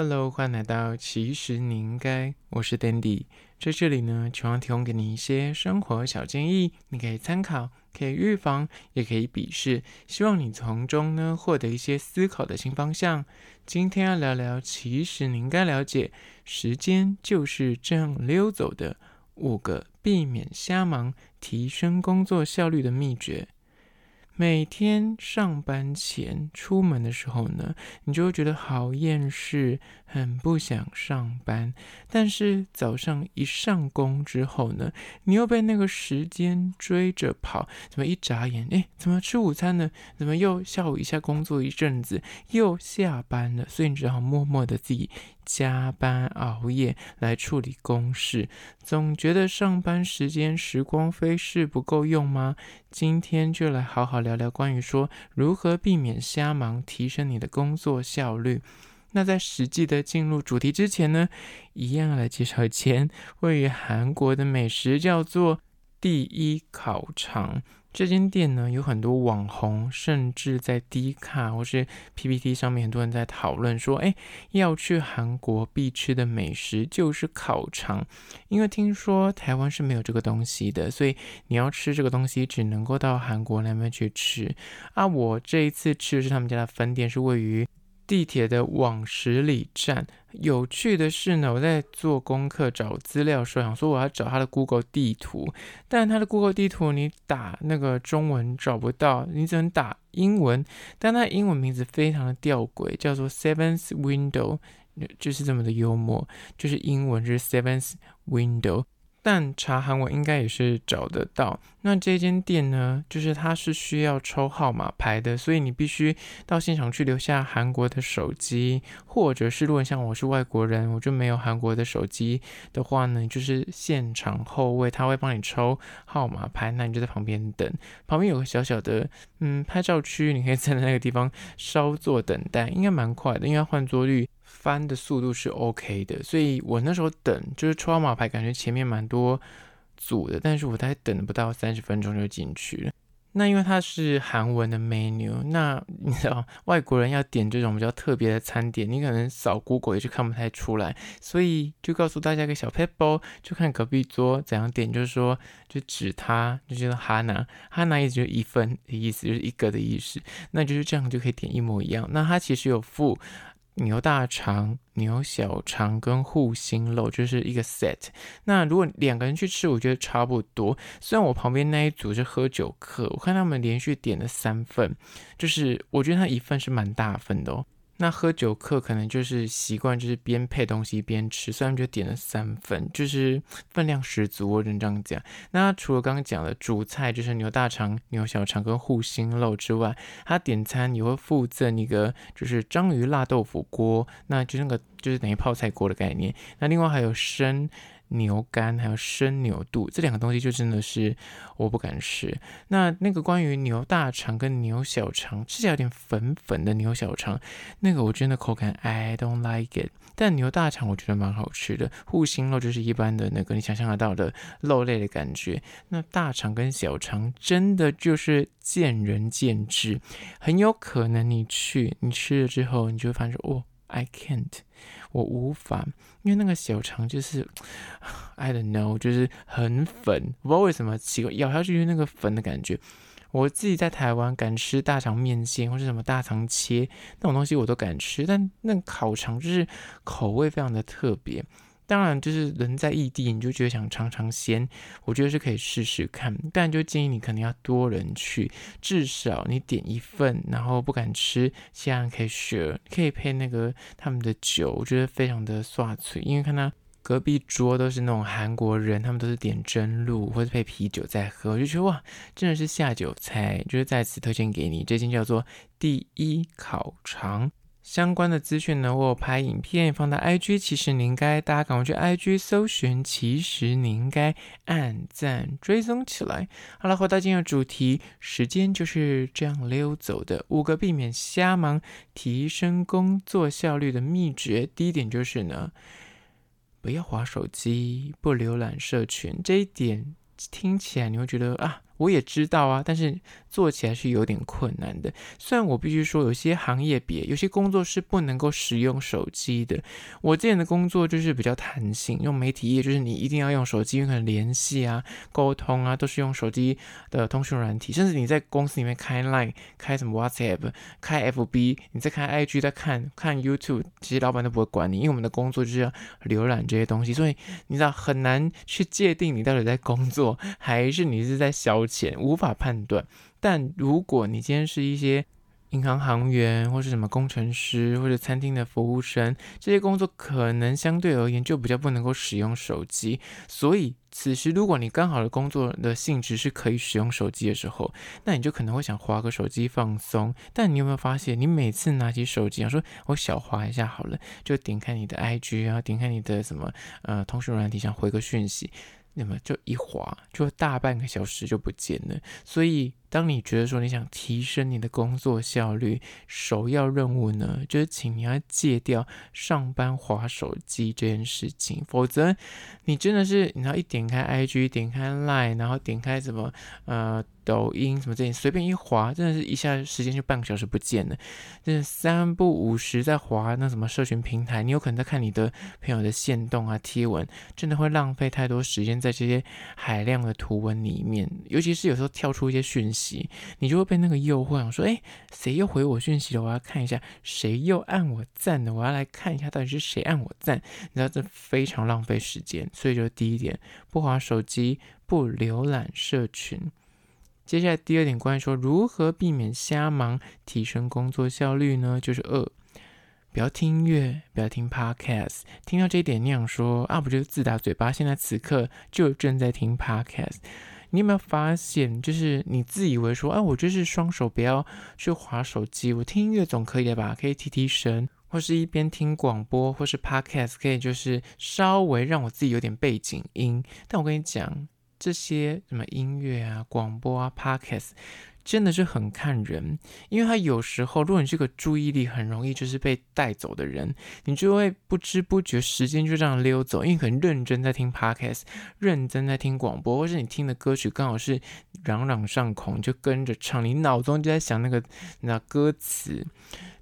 Hello，欢迎来到其实你应该，我是 Dandy，在这里呢，希望提供给你一些生活小建议，你可以参考，可以预防，也可以鄙视，希望你从中呢获得一些思考的新方向。今天要聊聊，其实你应该了解，时间就是这样溜走的，五个避免瞎忙、提升工作效率的秘诀。每天上班前出门的时候呢，你就会觉得好厌世，很不想上班。但是早上一上工之后呢，你又被那个时间追着跑，怎么一眨眼，哎，怎么吃午餐呢？怎么又下午一下工作一阵子又下班了？所以你只好默默的自己。加班熬夜来处理公事，总觉得上班时间时光飞逝不够用吗？今天就来好好聊聊关于说如何避免瞎忙，提升你的工作效率。那在实际的进入主题之前呢，一样来介绍一间位于韩国的美食，叫做第一烤肠。这间店呢，有很多网红，甚至在 D 卡或是 PPT 上面，很多人在讨论说，哎，要去韩国必吃的美食就是烤肠，因为听说台湾是没有这个东西的，所以你要吃这个东西，只能够到韩国那边去吃。啊，我这一次吃的是他们家的分店，是位于。地铁的往十里站，有趣的是呢，我在做功课找资料的时候，想说我要找他的 Google 地图，但他的 Google 地图你打那个中文找不到，你只能打英文，但他英文名字非常的吊诡，叫做 Seventh Window，就是这么的幽默，就是英文就是 Seventh Window。但查韩文应该也是找得到。那这间店呢，就是它是需要抽号码牌的，所以你必须到现场去留下韩国的手机，或者是如果像我是外国人，我就没有韩国的手机的话呢，就是现场后位，他会帮你抽号码牌，那你就在旁边等。旁边有个小小的嗯拍照区，你可以在那个地方稍作等待，应该蛮快的，因为换座率。翻的速度是 OK 的，所以我那时候等就是抽号码牌，感觉前面蛮多组的，但是我大概等不到三十分钟就进去了。那因为它是韩文的 menu，那你知道外国人要点这种比较特别的餐点，你可能扫 Google 也是看不太出来，所以就告诉大家一个小撇步，就看隔壁桌怎样点，就是说就指他，就叫哈娜，哈娜意思就是一份的意思，就是一个的意思，那就是这样就可以点一模一样。那它其实有附。牛大肠、牛小肠跟护心肉就是一个 set。那如果两个人去吃，我觉得差不多。虽然我旁边那一组是喝酒客，我看他们连续点了三份，就是我觉得他一份是蛮大份的哦。那喝酒客可能就是习惯，就是边配东西边吃，虽然就点了三份，就是分量十足，我只能这样讲。那除了刚刚讲的主菜就是牛大肠、牛小肠跟护心肉之外，他点餐也会附赠一个就是章鱼辣豆腐锅，那就那个就是等于泡菜锅的概念。那另外还有生。牛肝还有生牛肚这两个东西就真的是我不敢吃。那那个关于牛大肠跟牛小肠吃起来有点粉粉的牛小肠，那个我真的口感 I don't like it。但牛大肠我觉得蛮好吃的，护心肉就是一般的那个你想象得到的肉类的感觉。那大肠跟小肠真的就是见仁见智，很有可能你去你吃了之后，你就会发现哦。I can't，我无法，因为那个小肠就是，I don't know，就是很粉，不知道为什么奇怪，咬下去就是那个粉的感觉。我自己在台湾敢吃大肠面线或是什么大肠切那种东西我都敢吃，但那烤肠就是口味非常的特别。当然，就是人在异地，你就觉得想尝尝鲜，我觉得是可以试试看。但就建议你可能要多人去，至少你点一份，然后不敢吃，现在可以学可以配那个他们的酒，我觉得非常的爽脆。因为看他隔壁桌都是那种韩国人，他们都是点蒸露或者配啤酒在喝，我就觉得哇，真的是下酒菜。就是在此推荐给你，这间叫做第一烤肠。相关的资讯呢，我有拍影片放到 IG，其实你应该大家赶快去 IG 搜寻，其实你应该按赞追踪起来。好了，回到今天的主题，时间就是这样溜走的。五个避免瞎忙、提升工作效率的秘诀，第一点就是呢，不要滑手机，不浏览社群。这一点听起来你会觉得啊。我也知道啊，但是做起来是有点困难的。虽然我必须说，有些行业别，有些工作是不能够使用手机的。我之前的工作就是比较弹性，用媒体业就是你一定要用手机，因为可能联系啊、沟通啊，都是用手机的通讯软体。甚至你在公司里面开 Line、开什么 WhatsApp、开 FB，你在开 IG、在看看 YouTube，其实老板都不会管你，因为我们的工作就是要浏览这些东西，所以你知道很难去界定你到底在工作还是你是在消遣，无法判断。但如果你今天是一些银行行员，或是什么工程师，或者餐厅的服务生，这些工作可能相对而言就比较不能够使用手机。所以此时如果你刚好的工作的性质是可以使用手机的时候，那你就可能会想滑个手机放松。但你有没有发现，你每次拿起手机，想说我小滑一下好了，就点开你的 IG 啊，点开你的什么呃通讯软体，想回个讯息。那么就一滑，就大半个小时就不见了。所以，当你觉得说你想提升你的工作效率，首要任务呢，就是请你要戒掉上班划手机这件事情。否则，你真的是你要一点开 IG，点开 Line，然后点开什么呃。抖音什么这些随便一划，真的是一下时间就半个小时不见了。真的三不五时在划那什么社群平台，你有可能在看你的朋友的线动啊贴文，真的会浪费太多时间在这些海量的图文里面。尤其是有时候跳出一些讯息，你就会被那个诱惑，想说：哎，谁又回我讯息了？我要看一下，谁又按我赞了？我要来看一下到底是谁按我赞。你知道这非常浪费时间，所以就是第一点，不滑手机，不浏览社群。接下来第二点，关于说如何避免瞎忙，提升工作效率呢？就是二，不要听音乐，不要听 podcast。听到这一点，你想说啊，不就是自打嘴巴？现在此刻就正在听 podcast。你有没有发现，就是你自以为说，啊，我就是双手不要去划手机，我听音乐总可以的吧？可以提提神，或是一边听广播，或是 podcast，可以就是稍微让我自己有点背景音。但我跟你讲。这些什么音乐啊、广播啊、Podcast，真的是很看人，因为他有时候，如果你这个注意力很容易就是被带走的人，你就会不知不觉时间就这样溜走，因为可能认真在听 Podcast，认真在听广播，或是你听的歌曲刚好是朗朗上口，你就跟着唱，你脑中就在想那个那歌词。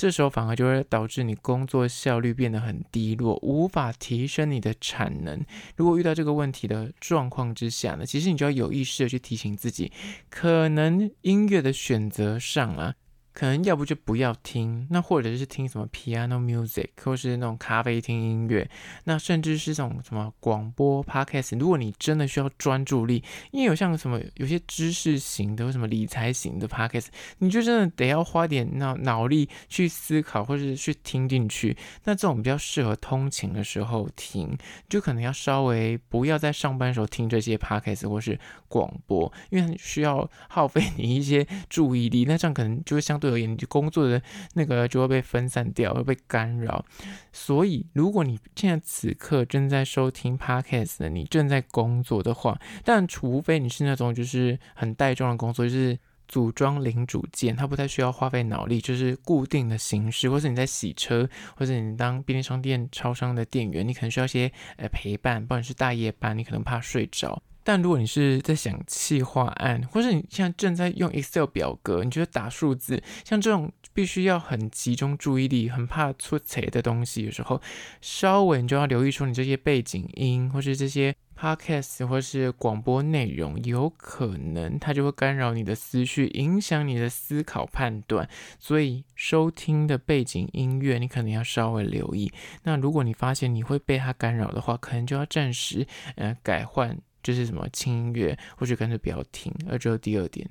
这时候反而就会导致你工作效率变得很低落，无法提升你的产能。如果遇到这个问题的状况之下呢，其实你就要有意识的去提醒自己，可能音乐的选择上啊。可能要不就不要听，那或者是听什么 piano music，或是那种咖啡厅音乐，那甚至是这种什么广播 podcast。如果你真的需要专注力，因为有像什么有些知识型的或什么理财型的 podcast，你就真的得要花点脑脑力去思考，或是去听进去。那这种比较适合通勤的时候听，就可能要稍微不要在上班时候听这些 podcast 或是广播，因为需要耗费你一些注意力，那这样可能就会相对而言，你就工作的那个就会被分散掉，会被干扰。所以，如果你现在此刻正在收听 Podcast 的，你正在工作的话，但除非你是那种就是很带状的工作，就是组装零组件，它不太需要花费脑力，就是固定的形式，或是你在洗车，或者你当便利商店、超商的店员，你可能需要一些呃陪伴，不管是大夜班，你可能怕睡着。但如果你是在想企划案，或是你现在正在用 Excel 表格，你觉得打数字，像这种必须要很集中注意力、很怕出错的东西的时候，稍微你就要留意说，你这些背景音，或是这些 Podcast 或是广播内容，有可能它就会干扰你的思绪，影响你的思考判断。所以收听的背景音乐，你可能要稍微留意。那如果你发现你会被它干扰的话，可能就要暂时呃改换。就是什么轻音乐，或者干脆不要听。而这是第二点，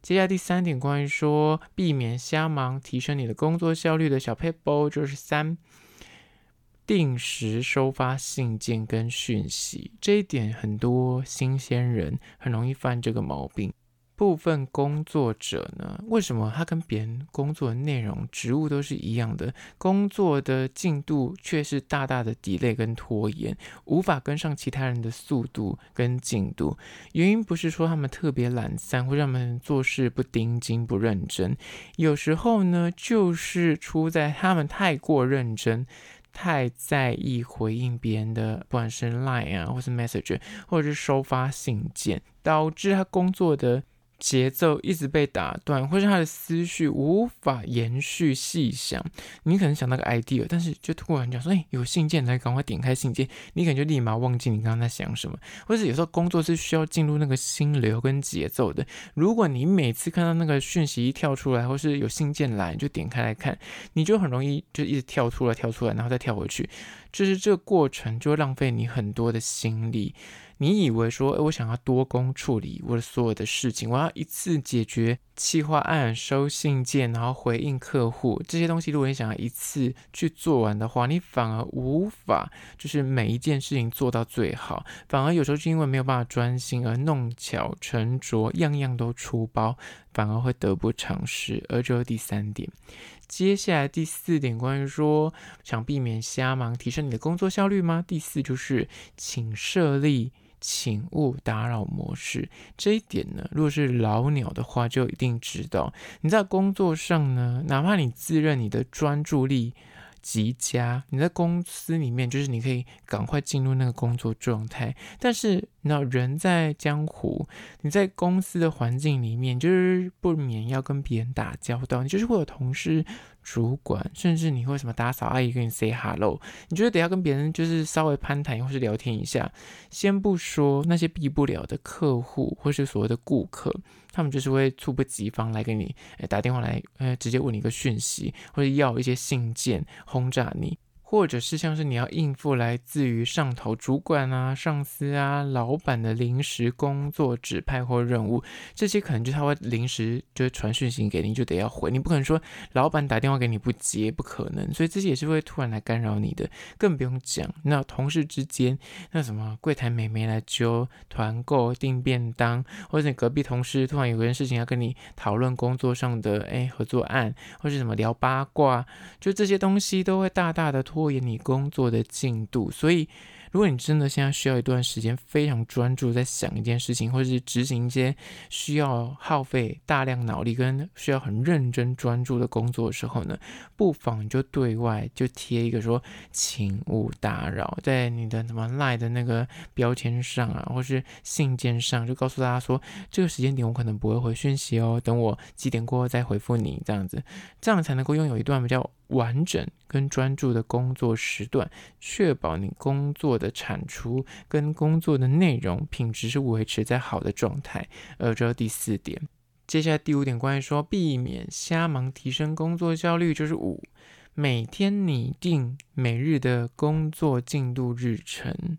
接下来第三点，关于说避免瞎忙，提升你的工作效率的小 paper，就是三，定时收发信件跟讯息。这一点很多新鲜人很容易犯这个毛病。部分工作者呢，为什么他跟别人工作的内容、职务都是一样的，工作的进度却是大大的 delay 跟拖延，无法跟上其他人的速度跟进度？原因不是说他们特别懒散，或者他们做事不盯紧、不认真，有时候呢，就是出在他们太过认真，太在意回应别人的，不管是 line 啊，或是 message，或者是收发信件，导致他工作的。节奏一直被打断，或是他的思绪无法延续细想。你可能想到个 idea，但是就突然讲说，哎，有信件来，赶快点开信件，你可能就立马忘记你刚刚在想什么。或者有时候工作是需要进入那个心流跟节奏的。如果你每次看到那个讯息一跳出来，或是有信件来，你就点开来看，你就很容易就一直跳出来，跳出来，然后再跳回去，就是这个过程就会浪费你很多的心力。你以为说，诶，我想要多工处理我的所有的事情，我要一次解决企划案、收信件，然后回应客户这些东西。如果你想要一次去做完的话，你反而无法就是每一件事情做到最好，反而有时候是因为没有办法专心而弄巧成拙，样样都出包，反而会得不偿失。而这是第三点。接下来第四点，关于说想避免瞎忙，提升你的工作效率吗？第四就是请设立。请勿打扰模式这一点呢，如果是老鸟的话，就一定知道。你在工作上呢，哪怕你自认你的专注力极佳，你在公司里面就是你可以赶快进入那个工作状态，但是那人在江湖，你在公司的环境里面，就是不免要跟别人打交道，你就是会有同事。主管，甚至你会什么打扫阿姨跟你 say hello，你觉得得要跟别人就是稍微攀谈或是聊天一下。先不说那些避不了的客户或是所谓的顾客，他们就是会猝不及防来给你呃打电话来，呃直接问你一个讯息，或者要一些信件轰炸你。或者是像是你要应付来自于上头主管啊、上司啊、老板的临时工作指派或任务，这些可能就他会临时就传讯息给你，就得要回。你不可能说老板打电话给你不接，不可能。所以这些也是会突然来干扰你的，更不用讲那同事之间，那什么柜台美眉来揪团购订便当，或者你隔壁同事突然有个人事情要跟你讨论工作上的哎合作案，或是什么聊八卦，就这些东西都会大大的拖。拖延你工作的进度，所以。如果你真的现在需要一段时间非常专注在想一件事情，或者是执行一些需要耗费大量脑力跟需要很认真专注的工作的时候呢，不妨就对外就贴一个说“请勿打扰”在你的什么 LINE 的那个标签上啊，或是信件上，就告诉大家说这个时间点我可能不会回讯息哦，等我几点过后再回复你，这样子，这样才能够拥有一段比较完整跟专注的工作时段，确保你工作的产出跟工作的内容品质是维持在好的状态。而这第四点，接下来第五点，关于说避免瞎忙，提升工作效率，就是五，每天拟定每日的工作进度日程。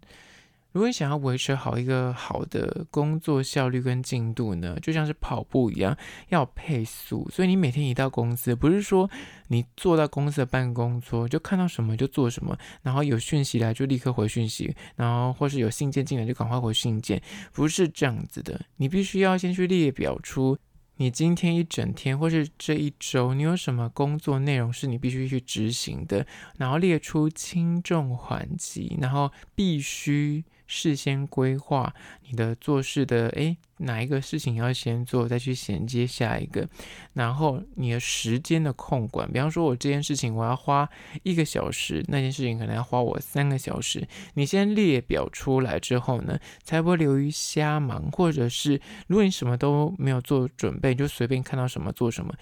如果你想要维持好一个好的工作效率跟进度呢，就像是跑步一样，要配速。所以你每天一到公司，不是说你坐到公司的办公桌就看到什么就做什么，然后有讯息来就立刻回讯息，然后或是有信件进来就赶快回信件，不是这样子的。你必须要先去列表出你今天一整天或是这一周你有什么工作内容是你必须去执行的，然后列出轻重缓急，然后必须。事先规划你的做事的，诶，哪一个事情要先做，再去衔接下一个，然后你的时间的控管，比方说我这件事情我要花一个小时，那件事情可能要花我三个小时，你先列表出来之后呢，才不会流于瞎忙，或者是如果你什么都没有做准备，就随便看到什么做什么。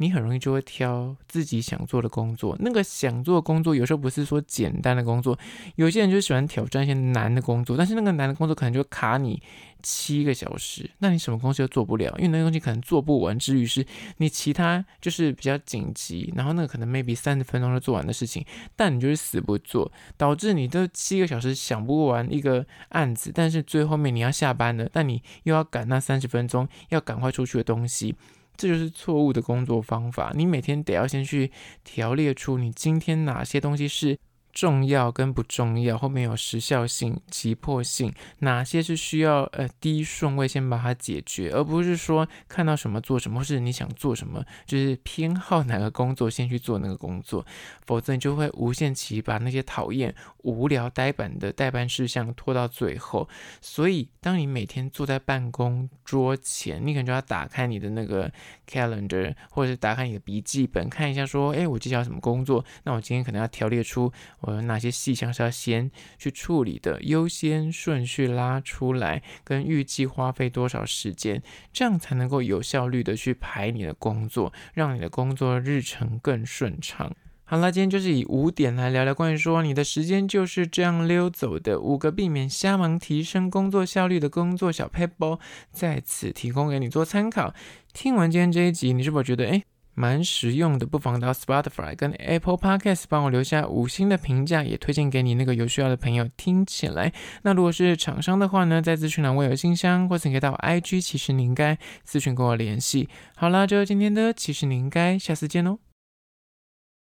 你很容易就会挑自己想做的工作，那个想做的工作有时候不是说简单的工作，有些人就喜欢挑战一些难的工作，但是那个难的工作可能就卡你七个小时，那你什么东西都做不了，因为那个东西可能做不完，至于是你其他就是比较紧急，然后那个可能 maybe 三十分钟就做完的事情，但你就是死不做，导致你这七个小时想不完一个案子，但是最后面你要下班了，但你又要赶那三十分钟要赶快出去的东西。这就是错误的工作方法。你每天得要先去条列出你今天哪些东西是。重要跟不重要，后面有时效性、急迫性，哪些是需要呃第一顺位先把它解决，而不是说看到什么做什么，或是你想做什么，就是偏好哪个工作先去做那个工作，否则你就会无限期把那些讨厌、无聊、呆板的待办事项拖到最后。所以，当你每天坐在办公桌前，你可能就要打开你的那个 calendar，或者是打开你的笔记本，看一下说，哎，我接下来什么工作？那我今天可能要条列出。我有哪些细项是要先去处理的，优先顺序拉出来，跟预计花费多少时间，这样才能够有效率的去排你的工作，让你的工作日程更顺畅。好啦，今天就是以五点来聊聊关于说你的时间就是这样溜走的五个避免瞎忙、提升工作效率的工作小 paper，，在此提供给你做参考。听完今天这一集，你是否觉得诶蛮实用的？不妨到 Spotify 跟 Apple Podcast 帮我留下五星的评价，也推荐给你那个有需要的朋友听起来。那如果是厂商的话呢，在资讯栏我有信箱，或者你可以到 IG，其实你应该咨询跟我联系。好啦，就今天的，其实你应该下次见哦。